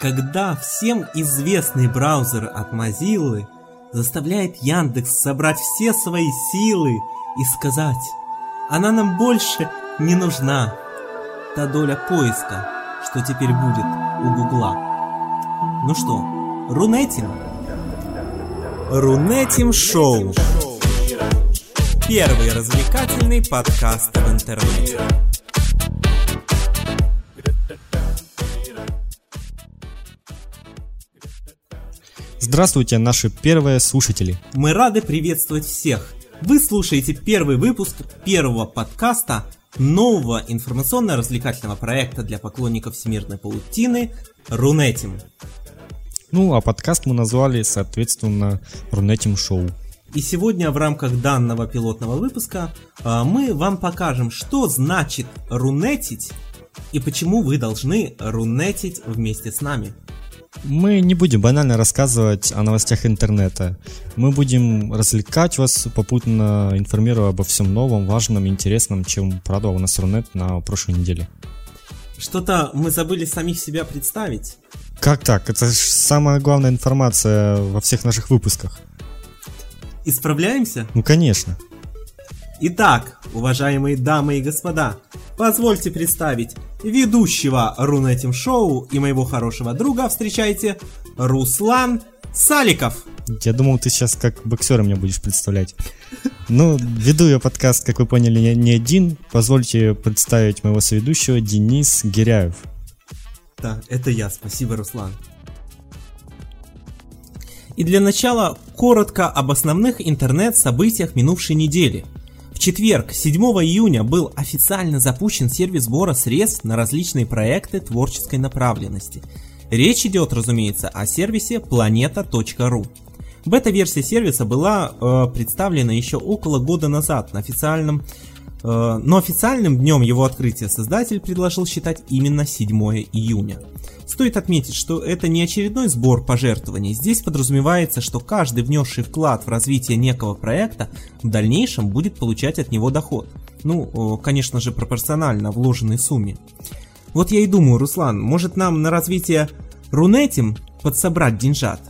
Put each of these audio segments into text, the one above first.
Когда всем известный браузер от Mozilla заставляет Яндекс собрать все свои силы и сказать, она нам больше не нужна, та доля поиска, что теперь будет у Гугла. Ну что, рунетим? Рунетим Шоу. Первый развлекательный подкаст в интернете. Здравствуйте, наши первые слушатели. Мы рады приветствовать всех. Вы слушаете первый выпуск первого подкаста нового информационно-развлекательного проекта для поклонников всемирной паутины Рунетим. Ну, а подкаст мы назвали, соответственно, Рунетим Шоу. И сегодня в рамках данного пилотного выпуска а, мы вам покажем, что значит рунетить и почему вы должны рунетить вместе с нами. Мы не будем банально рассказывать о новостях интернета. Мы будем развлекать вас, попутно информируя обо всем новом, важном, интересном, чем порадовал нас Рунет на прошлой неделе. Что-то мы забыли самих себя представить. Как так? Это же самая главная информация во всех наших выпусках. Исправляемся? Ну, конечно. Итак, уважаемые дамы и господа, позвольте представить ведущего Рунетим Шоу и моего хорошего друга встречайте Руслан Саликов. Я думал, ты сейчас как боксера меня будешь представлять. Ну, веду я подкаст, как вы поняли, не, не один. Позвольте представить моего соведущего Денис Гиряев. Да, это я, спасибо, Руслан. И для начала коротко об основных интернет-событиях минувшей недели – в четверг, 7 июня, был официально запущен сервис сбора средств на различные проекты творческой направленности. Речь идет, разумеется, о сервисе planeta.ru. Бета-версия сервиса была э, представлена еще около года назад на официальном но официальным днем его открытия создатель предложил считать именно 7 июня. Стоит отметить, что это не очередной сбор пожертвований. Здесь подразумевается, что каждый внесший вклад в развитие некого проекта в дальнейшем будет получать от него доход. Ну, конечно же, пропорционально вложенной сумме. Вот я и думаю, Руслан, может нам на развитие Рунетим подсобрать деньжат?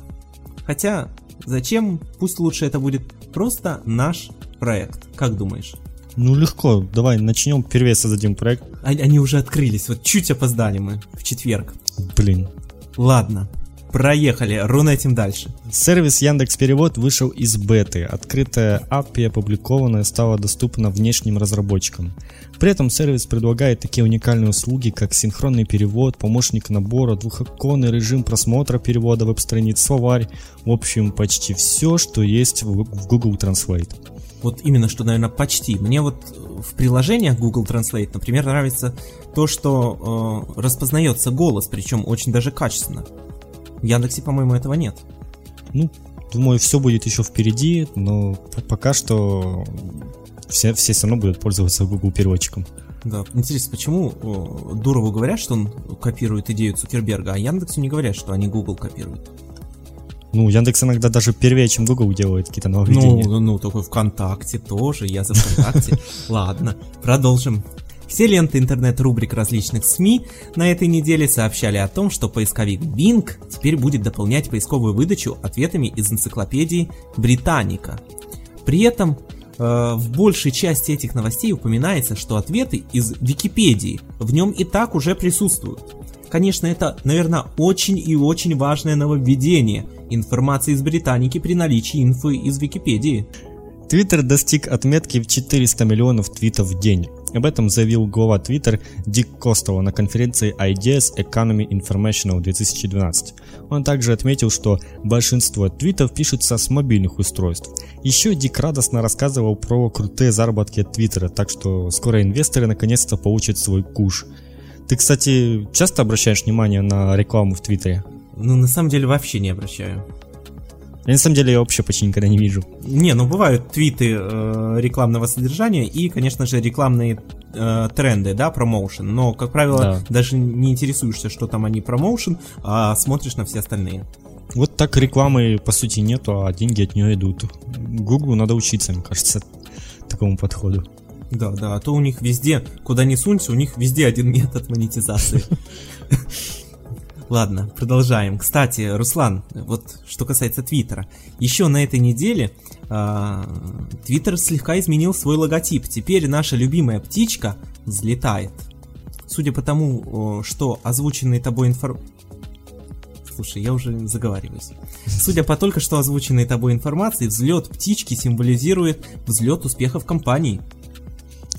Хотя, зачем? Пусть лучше это будет просто наш проект. Как думаешь? Ну легко, давай начнем, первее создадим проект. Они уже открылись, вот чуть опоздали мы в четверг. Блин. Ладно, проехали, рунетим дальше. Сервис Яндекс Перевод вышел из беты. Открытая API, опубликованная, стала доступна внешним разработчикам. При этом сервис предлагает такие уникальные услуги, как синхронный перевод, помощник набора, двухоконный режим просмотра перевода веб-страниц, словарь. В общем, почти все, что есть в Google Translate. Вот именно что, наверное, почти. Мне вот в приложениях Google Translate, например, нравится то, что э, распознается голос, причем очень даже качественно. В Яндексе, по-моему, этого нет. Ну, думаю, все будет еще впереди, но пока что все, все все равно будут пользоваться Google переводчиком. Да, интересно, почему Дурову говорят, что он копирует идею Цукерберга, а Яндексу не говорят, что они Google копируют? Ну, Яндекс иногда даже первее, чем Google делает какие-то нововведения. Ну, ну, только ВКонтакте тоже, я за ВКонтакте. Ладно, продолжим. Все ленты интернет-рубрик различных СМИ на этой неделе сообщали о том, что поисковик Bing теперь будет дополнять поисковую выдачу ответами из энциклопедии Британика. При этом э, в большей части этих новостей упоминается, что ответы из Википедии в нем и так уже присутствуют. Конечно, это, наверное, очень и очень важное нововведение информации из Британики при наличии инфы из Википедии. Твиттер достиг отметки в 400 миллионов твитов в день. Об этом заявил глава Твиттер Дик Костова на конференции Ideas Economy Informational 2012. Он также отметил, что большинство твитов пишутся с мобильных устройств. Еще Дик радостно рассказывал про крутые заработки от Твиттера, так что скоро инвесторы наконец-то получат свой куш – ты, кстати, часто обращаешь внимание на рекламу в Твиттере? Ну, на самом деле, вообще не обращаю. Я, на самом деле, я вообще почти никогда не вижу. Не, ну бывают твиты э, рекламного содержания и, конечно же, рекламные э, тренды, да, промоушен. Но, как правило, да. даже не интересуешься, что там они промоушен, а смотришь на все остальные. Вот так рекламы, по сути, нету, а деньги от нее идут. Гуглу надо учиться, мне кажется, такому подходу. Да, да, а то у них везде, куда ни сунься, у них везде один метод монетизации. Ладно, продолжаем. Кстати, Руслан, вот что касается Твиттера. Еще на этой неделе а, Твиттер слегка изменил свой логотип. Теперь наша любимая птичка взлетает. Судя по тому, что озвученные тобой информ... Слушай, я уже заговариваюсь. Судя по только что озвученной тобой информации, взлет птички символизирует взлет успехов компании.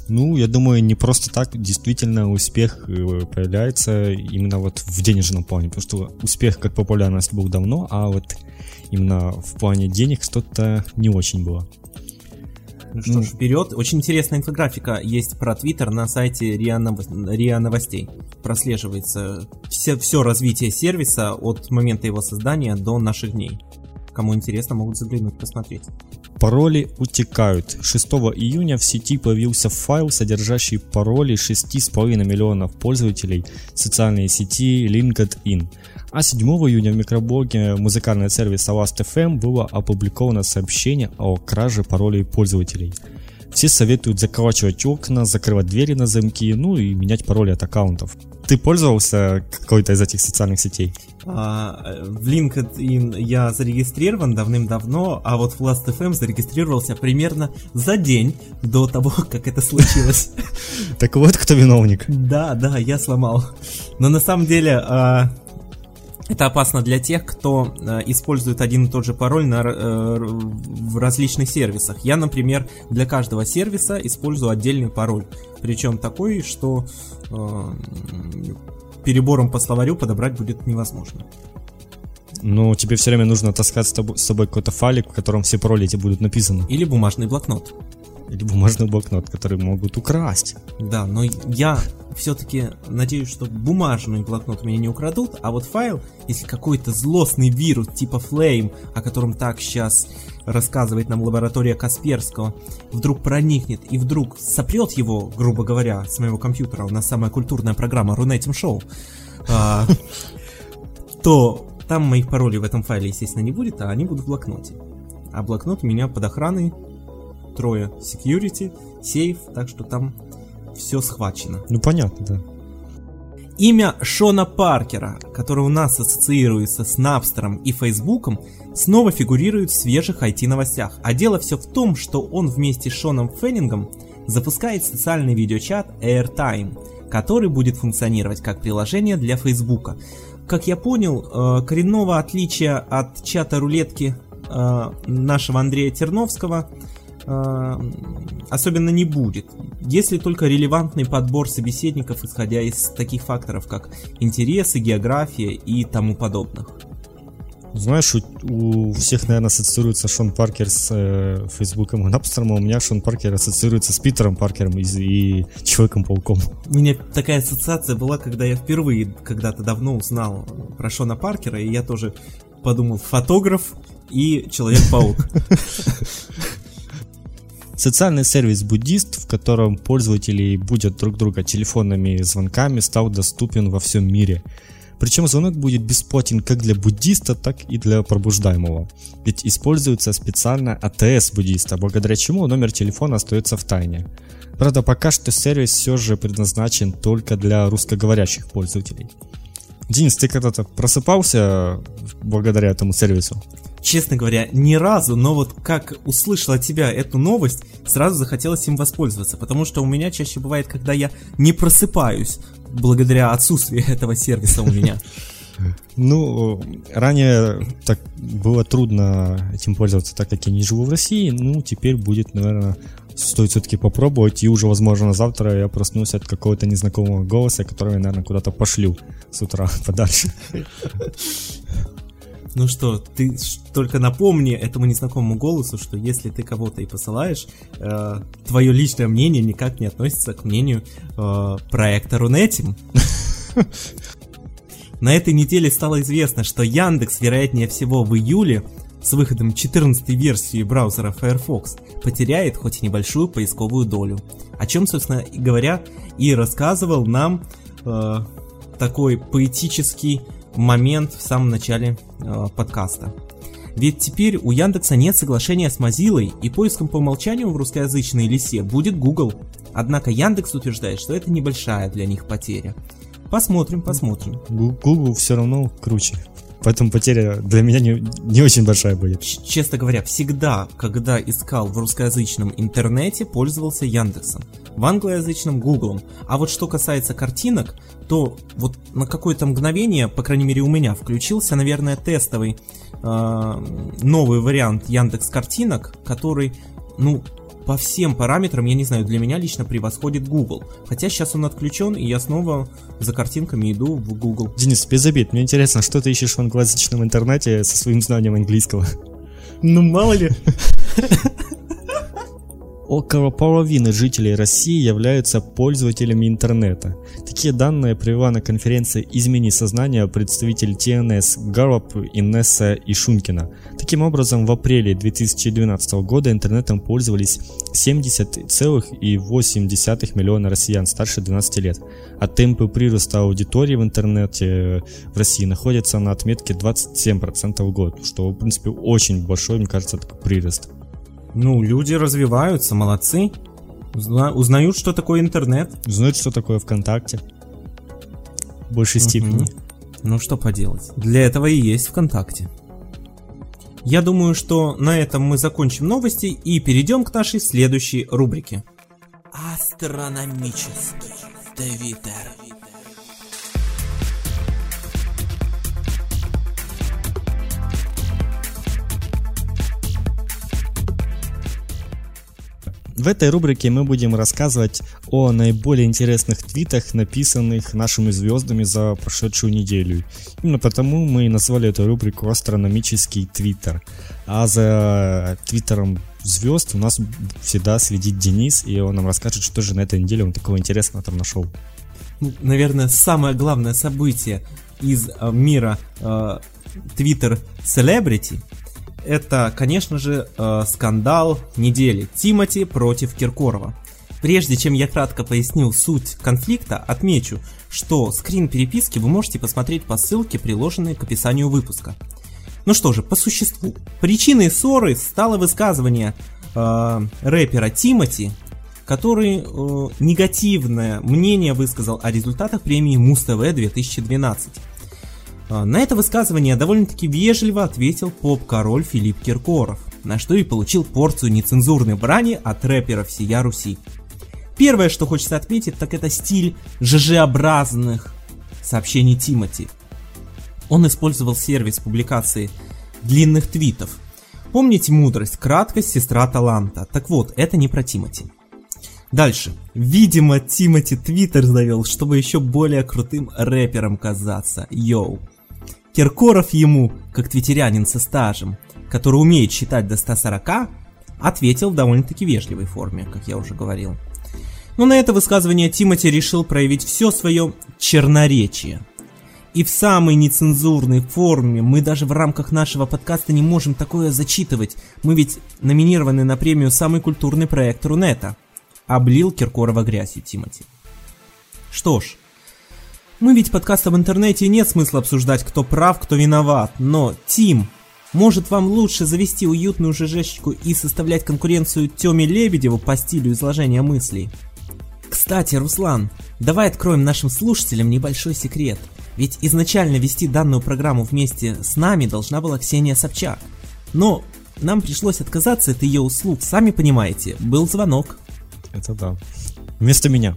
Ну, я думаю, не просто так действительно успех э, появляется именно вот в денежном плане, потому что успех как популярность был давно, а вот именно в плане денег что-то не очень было. Ну что ж, вперед. Очень интересная инфографика есть про Твиттер на сайте РИА, Нов... РИА Новостей. Прослеживается все, все развитие сервиса от момента его создания до наших дней. Кому интересно, могут заглянуть, посмотреть. Пароли утекают. 6 июня в сети появился файл, содержащий пароли 6,5 миллионов пользователей социальной сети LinkedIn. А 7 июня в микроблоге музыкального сервиса Last.fm было опубликовано сообщение о краже паролей пользователей. Все советуют заколачивать окна, закрывать двери на замки, ну и менять пароли от аккаунтов. Ты пользовался какой-то из этих социальных сетей? А, в LinkedIn я зарегистрирован давным-давно, а вот в Last.fm зарегистрировался примерно за день до того, как это случилось. Так вот кто виновник. Да, да, я сломал. Но на самом деле а, это опасно для тех, кто э, использует один и тот же пароль на, э, в различных сервисах. Я, например, для каждого сервиса использую отдельный пароль. Причем такой, что э, перебором по словарю подобрать будет невозможно. Ну, тебе все время нужно таскать с, тобой, с собой какой-то файлик, в котором все пароли эти будут написаны. Или бумажный блокнот. Или бумажный блокнот, который могут украсть. Да, но я все-таки надеюсь, что бумажный блокнот меня не украдут, а вот файл, если какой-то злостный вирус типа Flame, о котором так сейчас рассказывает нам лаборатория Касперского, вдруг проникнет и вдруг сопрет его, грубо говоря, с моего компьютера, у нас самая культурная программа Рунетим Шоу, а, то там моих паролей в этом файле, естественно, не будет, а они будут в блокноте. А блокнот у меня под охраной трое security, сейф, так что там все схвачено. Ну понятно, да. Имя Шона Паркера, который у нас ассоциируется с Напстером и Фейсбуком, снова фигурирует в свежих IT-новостях. А дело все в том, что он вместе с Шоном Феннингом запускает социальный видеочат AirTime, который будет функционировать как приложение для Фейсбука. Как я понял, э, коренного отличия от чата рулетки э, нашего Андрея Терновского – э, особенно не будет, если только релевантный подбор собеседников, исходя из таких факторов, как интересы, география и тому подобных. Знаешь, у, у всех, наверное, ассоциируется Шон Паркер с э, Фейсбуком и Напстером, а у меня Шон Паркер ассоциируется с Питером Паркером и, и Человеком-пауком. У меня такая ассоциация была, когда я впервые когда-то давно узнал про Шона Паркера, и я тоже подумал, фотограф и Человек-паук. Социальный сервис Буддист, в котором пользователи будут друг друга телефонными звонками, стал доступен во всем мире. Причем звонок будет бесплатен как для буддиста, так и для пробуждаемого. Ведь используется специально АТС буддиста, благодаря чему номер телефона остается в тайне. Правда, пока что сервис все же предназначен только для русскоговорящих пользователей. Денис, ты когда-то просыпался благодаря этому сервису? Честно говоря, ни разу, но вот как услышал от тебя эту новость, сразу захотелось им воспользоваться, потому что у меня чаще бывает, когда я не просыпаюсь, благодаря отсутствию этого сервиса у меня. Ну, ранее так было трудно этим пользоваться, так как я не живу в России. Ну, теперь будет, наверное, стоит все-таки попробовать. И уже, возможно, завтра я проснусь от какого-то незнакомого голоса, которого я, наверное, куда-то пошлю с утра подальше. Ну что, ты только напомни этому незнакомому голосу, что если ты кого-то и посылаешь, э, твое личное мнение никак не относится к мнению э, проекта Рунетим. На этой неделе стало известно, что Яндекс, вероятнее всего, в июле с выходом 14 версии браузера Firefox потеряет хоть и небольшую поисковую долю. О чем, собственно говоря, и рассказывал нам э, такой поэтический момент в самом начале э, подкаста. Ведь теперь у Яндекса нет соглашения с Mozilla, и поиском по умолчанию в русскоязычной лисе будет Google. Однако Яндекс утверждает, что это небольшая для них потеря. Посмотрим, посмотрим. Google все равно круче. Поэтому потеря для меня не, не очень большая будет. Честно говоря, всегда, когда искал в русскоязычном интернете, пользовался Яндексом. В англоязычном Гуглом. А вот что касается картинок, то вот на какое-то мгновение, по крайней мере у меня, включился, наверное, тестовый э, новый вариант Яндекс картинок, который, ну, по всем параметрам, я не знаю, для меня лично превосходит Google. Хотя сейчас он отключен, и я снова за картинками иду в Google. Денис, без обид, мне интересно, что ты ищешь в англоязычном интернете со своим знанием английского? Ну, мало ли. Около половины жителей России являются пользователями интернета. Такие данные привела на конференции «Измени сознание» представитель ТНС Гароп, Инесса и Шункина. Таким образом, в апреле 2012 года интернетом пользовались 70,8 миллиона россиян старше 12 лет, а темпы прироста аудитории в интернете в России находятся на отметке 27% в год, что, в принципе, очень большой, мне кажется, такой прирост. Ну, люди развиваются, молодцы. Узна- узнают, что такое интернет. Знают, что такое ВКонтакте. В большей степени. Ну, что поделать. Для этого и есть ВКонтакте. Я думаю, что на этом мы закончим новости и перейдем к нашей следующей рубрике. Астрономический Твиттер. В этой рубрике мы будем рассказывать о наиболее интересных твитах, написанных нашими звездами за прошедшую неделю. Именно потому мы и назвали эту рубрику «Астрономический твиттер». А за твиттером звезд у нас всегда следит Денис, и он нам расскажет, что же на этой неделе он такого интересного там нашел. Ну, наверное, самое главное событие из э, мира э, Twitter Celebrity это, конечно же, э, скандал недели Тимати против Киркорова. Прежде чем я кратко поясню суть конфликта, отмечу, что скрин переписки вы можете посмотреть по ссылке, приложенной к описанию выпуска. Ну что же, по существу. Причиной ссоры стало высказывание э, рэпера Тимати, который э, негативное мнение высказал о результатах премии Муз-ТВ 2012. А, на это высказывание довольно-таки вежливо ответил поп-король Филипп Киркоров, на что и получил порцию нецензурной брани от рэперов всея Руси. Первое, что хочется отметить, так это стиль ЖЖ-образных сообщений Тимати. Он использовал сервис публикации длинных твитов. Помните мудрость, краткость, сестра таланта. Так вот, это не про Тимати. Дальше. Видимо, Тимати Твиттер завел, чтобы еще более крутым рэпером казаться. Йоу. Киркоров ему, как твиттерянин со стажем, который умеет считать до 140, ответил в довольно-таки вежливой форме, как я уже говорил. Но на это высказывание Тимати решил проявить все свое черноречие. И в самой нецензурной форме мы даже в рамках нашего подкаста не можем такое зачитывать. Мы ведь номинированы на премию «Самый культурный проект Рунета». Облил Киркорова грязью Тимати. Что ж, мы ведь подкаста в интернете нет смысла обсуждать, кто прав, кто виноват, но, Тим, может вам лучше завести уютную ЖЖшечку и составлять конкуренцию Тёме Лебедеву по стилю изложения мыслей? Кстати, Руслан, давай откроем нашим слушателям небольшой секрет. Ведь изначально вести данную программу вместе с нами должна была Ксения Собчак. Но нам пришлось отказаться от ее услуг, сами понимаете, был звонок. Это да. Вместо меня.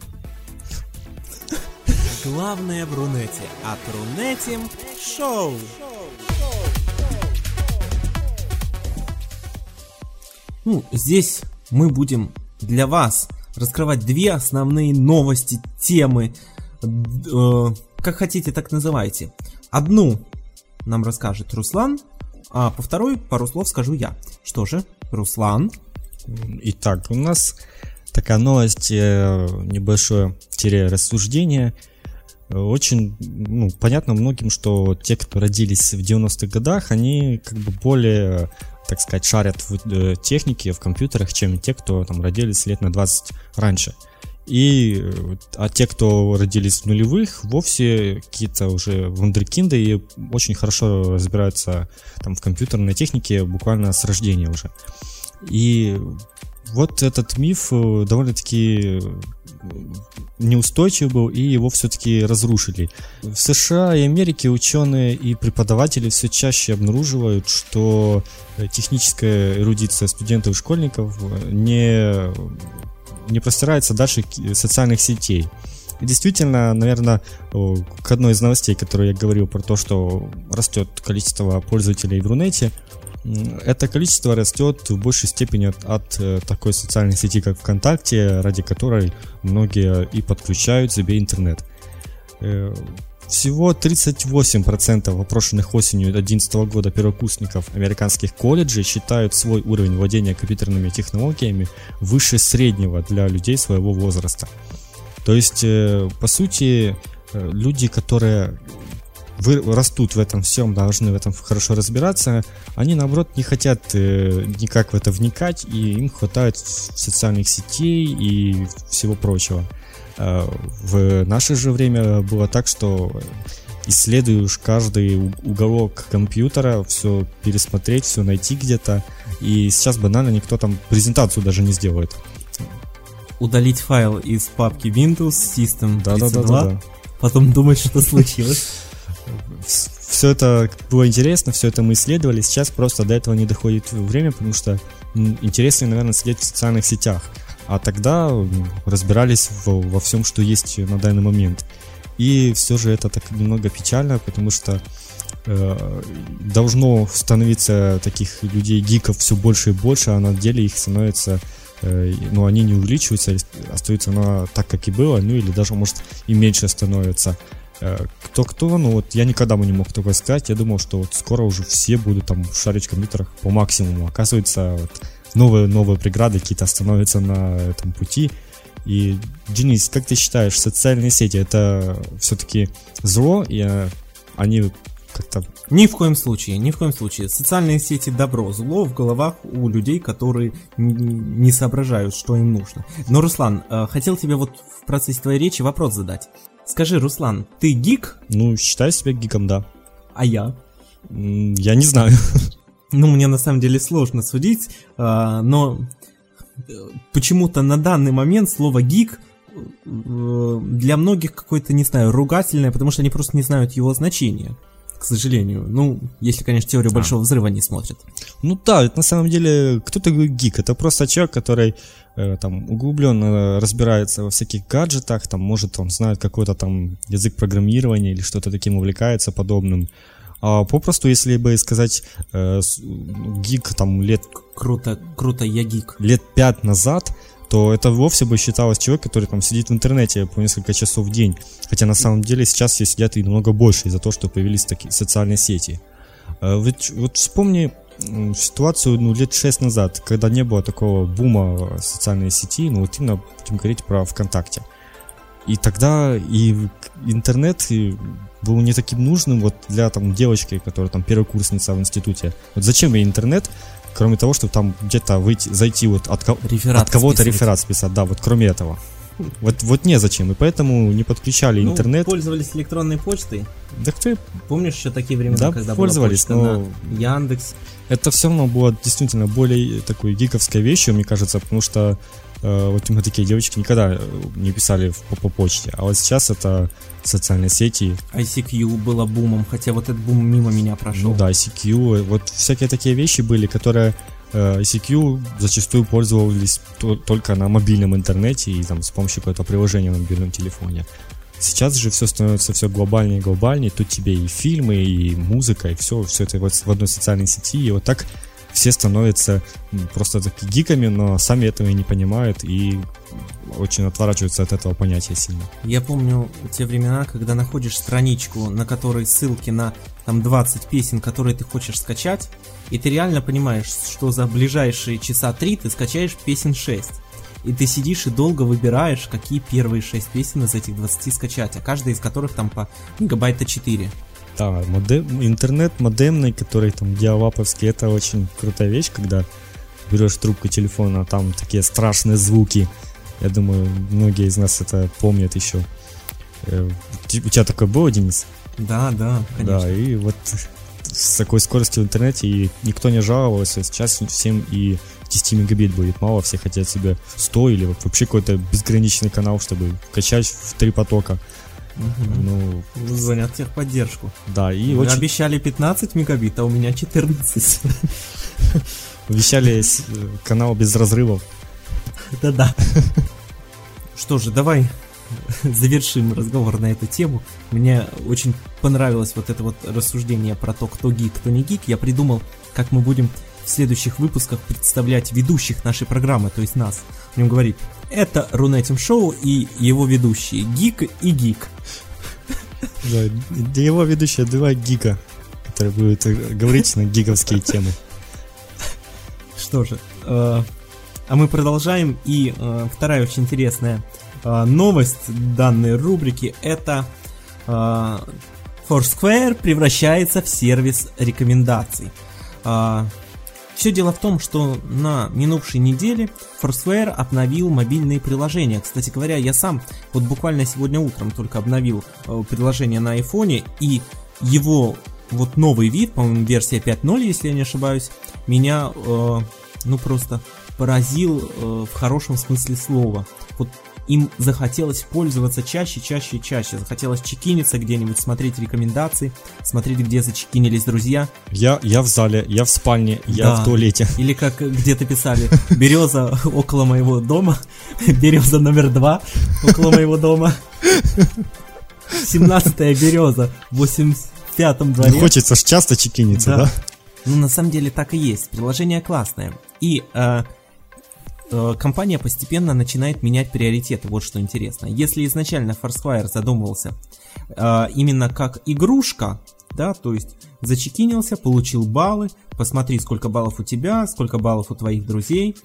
Главное в Рунете, а Рунетим шоу. Ну, здесь мы будем для вас раскрывать две основные новости, темы, э, как хотите, так называйте. Одну нам расскажет Руслан, а по второй пару слов скажу я. Что же, Руслан? Итак, у нас такая новость, э, небольшое рассуждение – очень ну, понятно многим, что те, кто родились в 90-х годах, они как бы более, так сказать, шарят в э, технике, в компьютерах, чем те, кто там родились лет на 20 раньше. И, а те, кто родились в нулевых, вовсе какие-то уже вундеркинды и очень хорошо разбираются там в компьютерной технике буквально с рождения уже. И вот этот миф э, довольно-таки неустойчив был, и его все-таки разрушили. В США и Америке ученые и преподаватели все чаще обнаруживают, что техническая эрудиция студентов и школьников не, не простирается дальше социальных сетей. И действительно, наверное, к одной из новостей, которую я говорил про то, что растет количество пользователей в Рунете, это количество растет в большей степени от, от э, такой социальной сети, как ВКонтакте, ради которой многие и подключают себе интернет. Э, всего 38% опрошенных осенью 2011 года первокурсников американских колледжей считают свой уровень владения компьютерными технологиями выше среднего для людей своего возраста. То есть, э, по сути, люди, которые вы, растут в этом всем, должны в этом хорошо разбираться, они наоборот не хотят э, никак в это вникать, и им хватает социальных сетей и всего прочего. Э, в наше же время было так, что исследуешь каждый уголок компьютера, все пересмотреть, все найти где-то, и сейчас банально никто там презентацию даже не сделает. Удалить файл из папки Windows System 32, да, да, да, да. потом думать, что случилось все это было интересно, все это мы исследовали. Сейчас просто до этого не доходит время, потому что интереснее, наверное, сидеть в социальных сетях. А тогда разбирались во, во всем, что есть на данный момент. И все же это так немного печально, потому что э, должно становиться таких людей гиков все больше и больше, а на деле их становится э, ну, они не увеличиваются, остаются на так, как и было, ну, или даже, может, и меньше становится. Кто-кто, ну вот я никогда бы не мог такое сказать. Я думал, что вот скоро уже все будут там шарить в компьютерах по максимуму. Оказывается, вот новые, новые преграды какие-то становятся на этом пути. И, Денис, как ты считаешь, социальные сети это все-таки зло, и а, они как-то... Ни в коем случае, ни в коем случае. Социальные сети добро, зло в головах у людей, которые не соображают, что им нужно. Но, Руслан, э, хотел тебе вот в процессе твоей речи вопрос задать. Скажи, Руслан, ты гик? Ну, считаю себя гиком, да. А я? Я не знаю. Ну, мне на самом деле сложно судить, а, но э, почему-то на данный момент слово гик э, для многих какое-то, не знаю, ругательное, потому что они просто не знают его значения к сожалению. Ну, если, конечно, теорию а. большого взрыва не смотрят. Ну да, это на самом деле, кто такой гик? Это просто человек, который э, там углубленно разбирается во всяких гаджетах, там, может, он знает какой-то там язык программирования или что-то таким увлекается подобным. А попросту, если бы сказать э, гик там лет... Круто, круто, я гик. Лет пять назад, то это вовсе бы считалось человек, который там сидит в интернете по несколько часов в день. Хотя на самом деле сейчас все сидят и намного больше из-за того, что появились такие социальные сети. Э, вот, вот вспомни ситуацию ну, лет 6 назад, когда не было такого бума социальной сети, ну вот именно будем говорить про ВКонтакте. И тогда и интернет был не таким нужным вот для там девочки, которая там первокурсница в институте. Вот зачем ей интернет, кроме того, чтобы там где-то выйти, зайти вот от, реферат от кого-то реферат списать, да, вот кроме этого. Вот, вот незачем, и поэтому не подключали ну, интернет. пользовались электронной почтой. Да кто? Помнишь еще такие времена, да, когда пользовались, была почта но... на Яндекс? Это все равно было действительно более такой гиковской вещью, мне кажется, потому что вот мы такие девочки никогда э, не писали по, по почте, а вот сейчас это социальные сети. ICQ было бумом, хотя вот этот бум мимо меня прошел. Ну да, ICQ, вот всякие такие вещи были, которые э, ICQ зачастую пользовались только на мобильном интернете и там с помощью какого-то приложения на мобильном телефоне. Сейчас же все становится все глобальнее и глобальнее. Тут тебе и фильмы, и музыка, и все, все это вот в одной социальной сети. И вот так все становятся просто такими гиками, но сами этого и не понимают и очень отворачиваются от этого понятия сильно. Я помню те времена, когда находишь страничку, на которой ссылки на там 20 песен, которые ты хочешь скачать, и ты реально понимаешь, что за ближайшие часа три ты скачаешь песен 6. И ты сидишь и долго выбираешь, какие первые 6 песен из этих 20 скачать, а каждая из которых там по гигабайта 4. Да, модем, интернет модемный, который там диалаповский, это очень крутая вещь, когда берешь трубку телефона, а там такие страшные звуки. Я думаю, многие из нас это помнят еще. Э, у тебя такое было, Денис? Да, да, конечно. Да, и вот с такой скоростью в интернете и никто не жаловался. Сейчас всем и 10 мегабит будет мало, все хотят себе 100 или вообще какой-то безграничный канал, чтобы качать в три потока. Угу. Ну, Звонят техподдержку. Да, и Вы очень... обещали 15 мегабит, а у меня 14. Обещали э, канал без разрывов. Да-да. Что же, давай завершим разговор на эту тему. Мне очень понравилось вот это вот рассуждение про то, кто гик, кто не гик. Я придумал, как мы будем в следующих выпусках представлять ведущих нашей программы, то есть нас. В нем говорит, это Рунетим Шоу и его ведущие Гик и Гик. Да, его ведущие два гика, которые будут говорить на гиговские темы. Что же, э, а мы продолжаем, и э, вторая очень интересная э, новость данной рубрики это Foursquare превращается в сервис рекомендаций. Все дело в том, что на минувшей неделе Foursquare обновил мобильные приложения. Кстати говоря, я сам вот буквально сегодня утром только обновил э, приложение на iPhone, и его вот новый вид, по-моему, версия 5.0, если я не ошибаюсь, меня э, ну просто поразил э, в хорошем смысле слова. Вот им захотелось пользоваться чаще, чаще и чаще. Захотелось чекиниться где-нибудь, смотреть рекомендации, смотреть, где зачекинились друзья. Я, я в зале, я в спальне, я да. в туалете. Или как где-то писали, береза около моего дома, береза номер два около моего дома. 17-я береза в 85-м дворе. Ну, хочется ж часто чекиниться, да? да? Ну, на самом деле так и есть. Приложение классное. И э, Э, компания постепенно начинает менять приоритеты, вот что интересно. Если изначально Foursquare задумывался э, именно как игрушка, да, то есть зачекинился, получил баллы, посмотри, сколько баллов у тебя, сколько баллов у твоих друзей,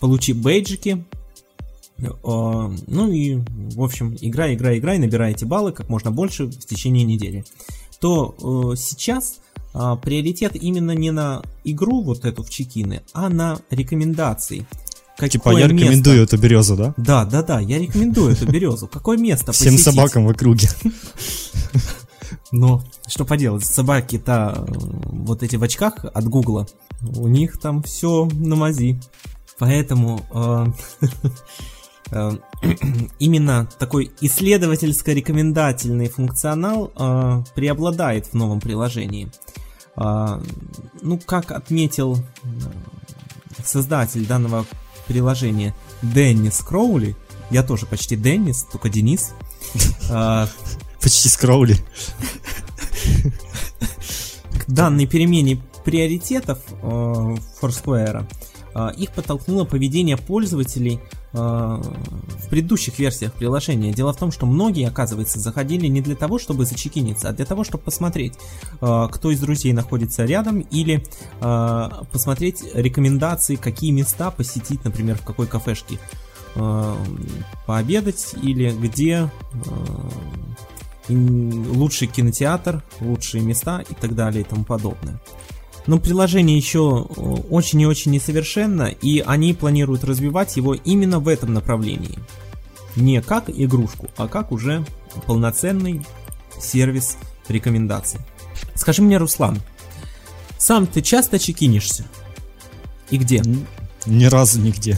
получи бейджики, э, ну и, в общем, играй, играй, играй, набирай эти баллы как можно больше в течение недели, то э, сейчас э, приоритет именно не на игру вот эту в чекины, а на рекомендации. Какое типа я рекомендую место? эту березу, да? Да, да, да, я рекомендую эту березу. Какое место Всем посетить? собакам в округе. Но что поделать, собаки-то вот эти в очках от Гугла, у них там все на мази. Поэтому э, э, именно такой исследовательско-рекомендательный функционал э, преобладает в новом приложении. Э, ну, как отметил создатель данного приложение Деннис Кроули. Я тоже почти Деннис, только Денис. А, почти Скроули. К данной перемене приоритетов э, Foursquare их подтолкнуло поведение пользователей э, в предыдущих версиях приложения. Дело в том, что многие, оказывается, заходили не для того, чтобы зачекиниться, а для того, чтобы посмотреть, э, кто из друзей находится рядом, или посмотреть рекомендации, какие места посетить, например, в какой кафешке пообедать, или где лучший кинотеатр, лучшие места и так далее и тому подобное. Но приложение еще э, очень и очень несовершенно, и они планируют развивать его именно в этом направлении. Не как игрушку, а как уже полноценный сервис рекомендаций. Скажи мне, Руслан, сам ты часто чекинишься? И где? Ни разу нигде.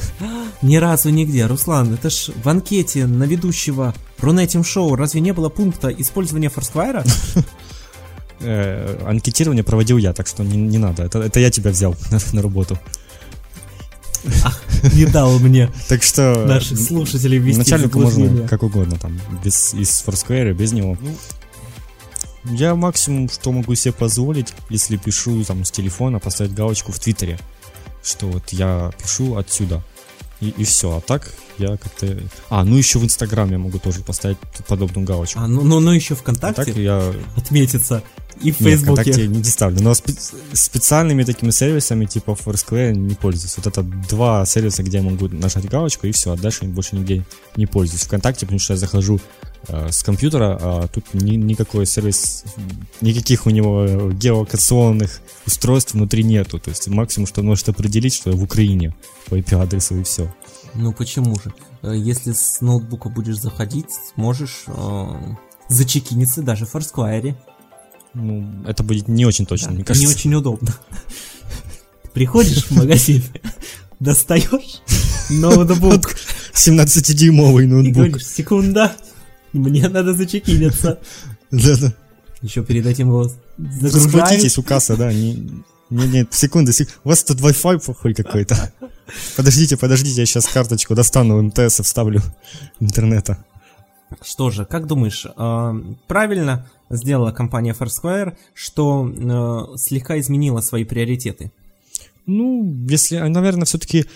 Ни разу нигде. Руслан, это ж в анкете на ведущего Рунетим Шоу разве не было пункта использования Форсквайра? э, анкетирование проводил я, так что не, не надо. Это, это я тебя взял на, на работу. не дал мне так что наши слушатели ввести начальнику можно как угодно там без из Foursquare без него ну, я максимум что могу себе позволить если пишу там с телефона поставить галочку в Твиттере что вот я пишу отсюда и, и все. А так я как-то... А, ну еще в Инстаграме я могу тоже поставить подобную галочку. А, ну, ну, ну еще ВКонтакте а так я... отметиться. И в Фейсбуке. Нет, ВКонтакте не ставлю. Но спе- специальными такими сервисами типа Foursquare не пользуюсь. Вот это два сервиса, где я могу нажать галочку и все, а дальше больше нигде не пользуюсь. ВКонтакте, потому что я захожу с компьютера, а тут ни, никакой сервис, никаких у него геолокационных устройств внутри нету. То есть максимум, что может определить, что в Украине по IP-адресу и все. Ну почему же? Э, если с ноутбука будешь заходить, сможешь э, зачекиниться даже в Foursquare. Ну, это будет не очень точно, да, мне кажется. Не очень удобно. Приходишь в магазин, достаешь ноутбук 17-дюймовый и ноутбук. говоришь, секунда, мне надо зачекиниться. Да-да. Еще перед этим его загружают. Расплатитесь у кассы, да. Не, не, не, секунду, сек- У вас тут Wi-Fi плохой какой-то. Подождите, подождите, я сейчас карточку достану МТС и вставлю интернета. Что же, как думаешь, э, правильно сделала компания Foursquare, что э, слегка изменила свои приоритеты? Ну, если, наверное, все-таки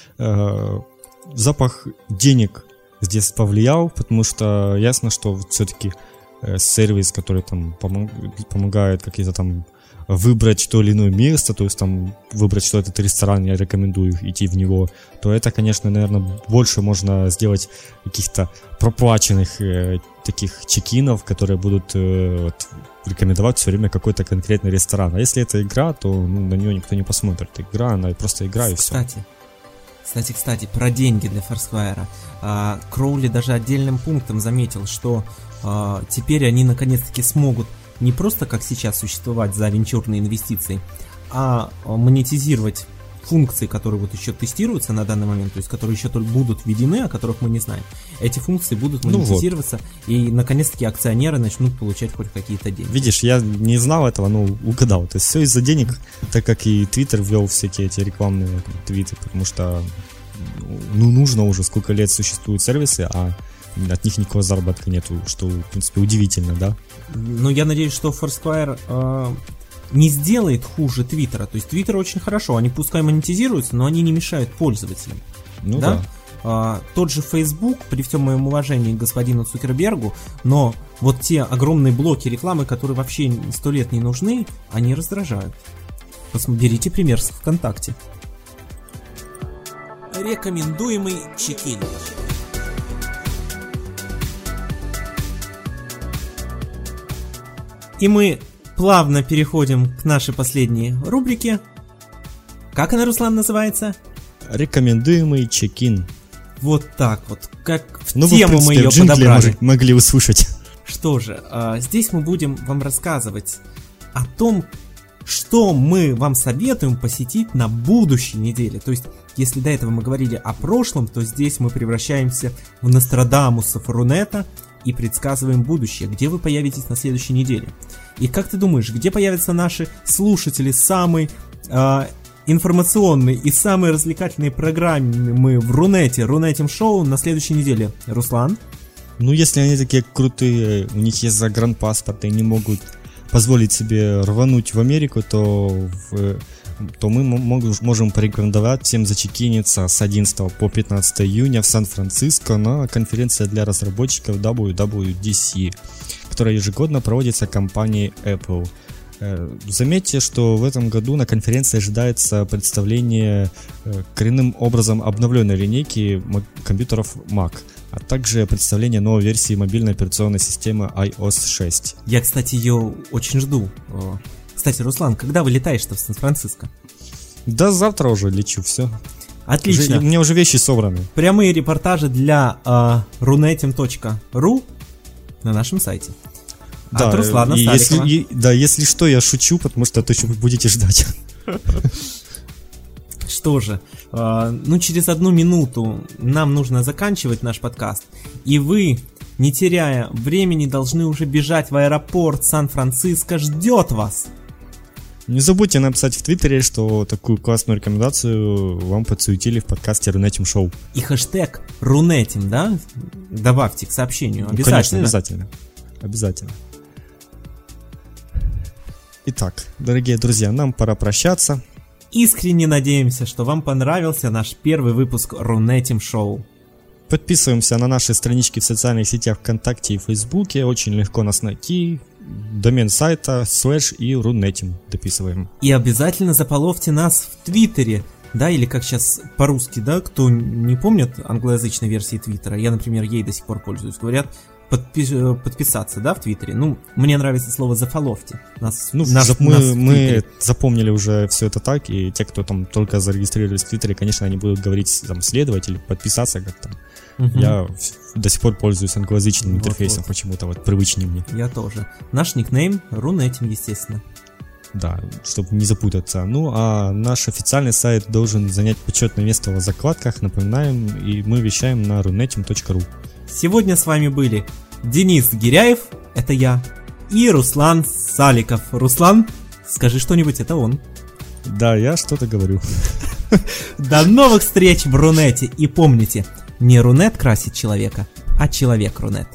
запах денег здесь повлиял, потому что ясно, что все-таки сервис, который там помог- помогает какие-то там выбрать то или иное место, то есть там выбрать, что этот ресторан, я рекомендую идти в него, то это, конечно, наверное, больше можно сделать каких-то проплаченных э, таких чекинов, которые будут э, вот, рекомендовать все время какой-то конкретный ресторан. А если это игра, то ну, на нее никто не посмотрит. Игра, она просто игра и все. Кстати, кстати, про деньги для Foursquare. А, Кроули даже отдельным пунктом заметил, что а, теперь они наконец-таки смогут не просто как сейчас существовать за венчурные инвестиции, а а, монетизировать функции, которые вот еще тестируются на данный момент, то есть которые еще только будут введены, о которых мы не знаем. Эти функции будут Ну вот. монетизироваться, и наконец-таки акционеры начнут получать хоть какие-то деньги. Видишь, я не знал этого, но угадал. То есть все из-за денег, так как и Твиттер ввел всякие эти рекламные твиты, потому что ну, нужно уже, сколько лет существуют сервисы, а от них никакого заработка нету, что, в принципе, удивительно, да? Но я надеюсь, что Foursquare э, не сделает хуже Твиттера. То есть Твиттер очень хорошо, они пускай монетизируются, но они не мешают пользователям. Ну да? да. А, тот же Facebook, при всем моем уважении к господину Цукербергу, но вот те огромные блоки рекламы, которые вообще сто лет не нужны, они раздражают. Берите пример с ВКонтакте. Рекомендуемый чекин. И мы плавно переходим к нашей последней рубрике. Как она, Руслан, называется? Рекомендуемый чекин. Вот так вот, как в Ну, вы, в тему мы принципе, ее подобрали. мож- могли услышать. Что же, а, здесь мы будем вам рассказывать о том, что мы вам советуем посетить на будущей неделе. То есть, если до этого мы говорили о прошлом, то здесь мы превращаемся в Нострадамуса Рунета и предсказываем будущее, где вы появитесь на следующей неделе. И как ты думаешь, где появятся наши слушатели самой а, информационной и самой развлекательной программы в Рунете, Рунетим Шоу на следующей неделе? Руслан? Ну, если они такие крутые, у них есть загранпаспорт, и они могут позволить себе рвануть в Америку, то, в- то мы можем порекомендовать всем зачекиниться с 11 по 15 июня в Сан-Франциско на конференции для разработчиков WWDC, которая ежегодно проводится компанией Apple. Э, Заметьте, что в этом году на конференции ожидается представление э, коренным образом обновленной линейки компьютеров Mac, а также представление новой версии мобильной операционной системы iOS 6. Я, кстати, ее очень жду. Кстати, Руслан, когда вы летаешь-то в Сан-Франциско? Да завтра уже лечу, все. Отлично. у меня уже вещи собраны. Прямые репортажи для а, runetim.ru на нашем сайте. От Руслана и Сталикова. если, и- да, если что, я шучу, потому что то, что вы будете ждать. Что же, а, ну через одну минуту нам нужно заканчивать наш подкаст. И вы, не теряя времени, должны уже бежать в аэропорт Сан-Франциско. Ждет вас. Не забудьте написать в Твиттере, что такую классную рекомендацию вам подсуетили в подкасте Рунетим Шоу. И хэштег Рунетим, да? Добавьте к сообщению. Ну, Конечно, Обязательно. обязательно. Обязательно. Итак, дорогие друзья, нам пора прощаться. Искренне надеемся, что вам понравился наш первый выпуск Рунетим Шоу. Подписываемся на наши странички в социальных сетях ВКонтакте и Фейсбуке. Очень легко нас найти. Домен сайта слэш и рунетим дописываем. И обязательно заполовьте нас в Твиттере, да, или как сейчас по-русски, да, кто не помнит англоязычной версии Твиттера, я, например, ей до сих пор пользуюсь, говорят подпи- э, подписаться, да, в Твиттере. Ну, мне нравится слово зафоловьте. Нас, Ну, нас- мы, нас мы запомнили уже все это так, и те, кто там только зарегистрировались в Твиттере, конечно, они будут говорить там следовать или подписаться как там. Мгм. Я до сих пор пользуюсь англоязычным Вот, интерфейсом, вот. почему-то вот привычнее мне. Я тоже. Наш никнейм Рунетим, естественно. Да, чтобы не запутаться. Ну, а наш официальный сайт должен занять почетное место в закладках, напоминаем, и мы вещаем на runetim.ru. Сегодня с вами были Денис Гиряев, это я, и Руслан Саликов. Руслан, скажи что-нибудь, это он. Да, я что-то говорю. До новых встреч в Рунете. И помните, не Рунет красит человека, а человек Рунет.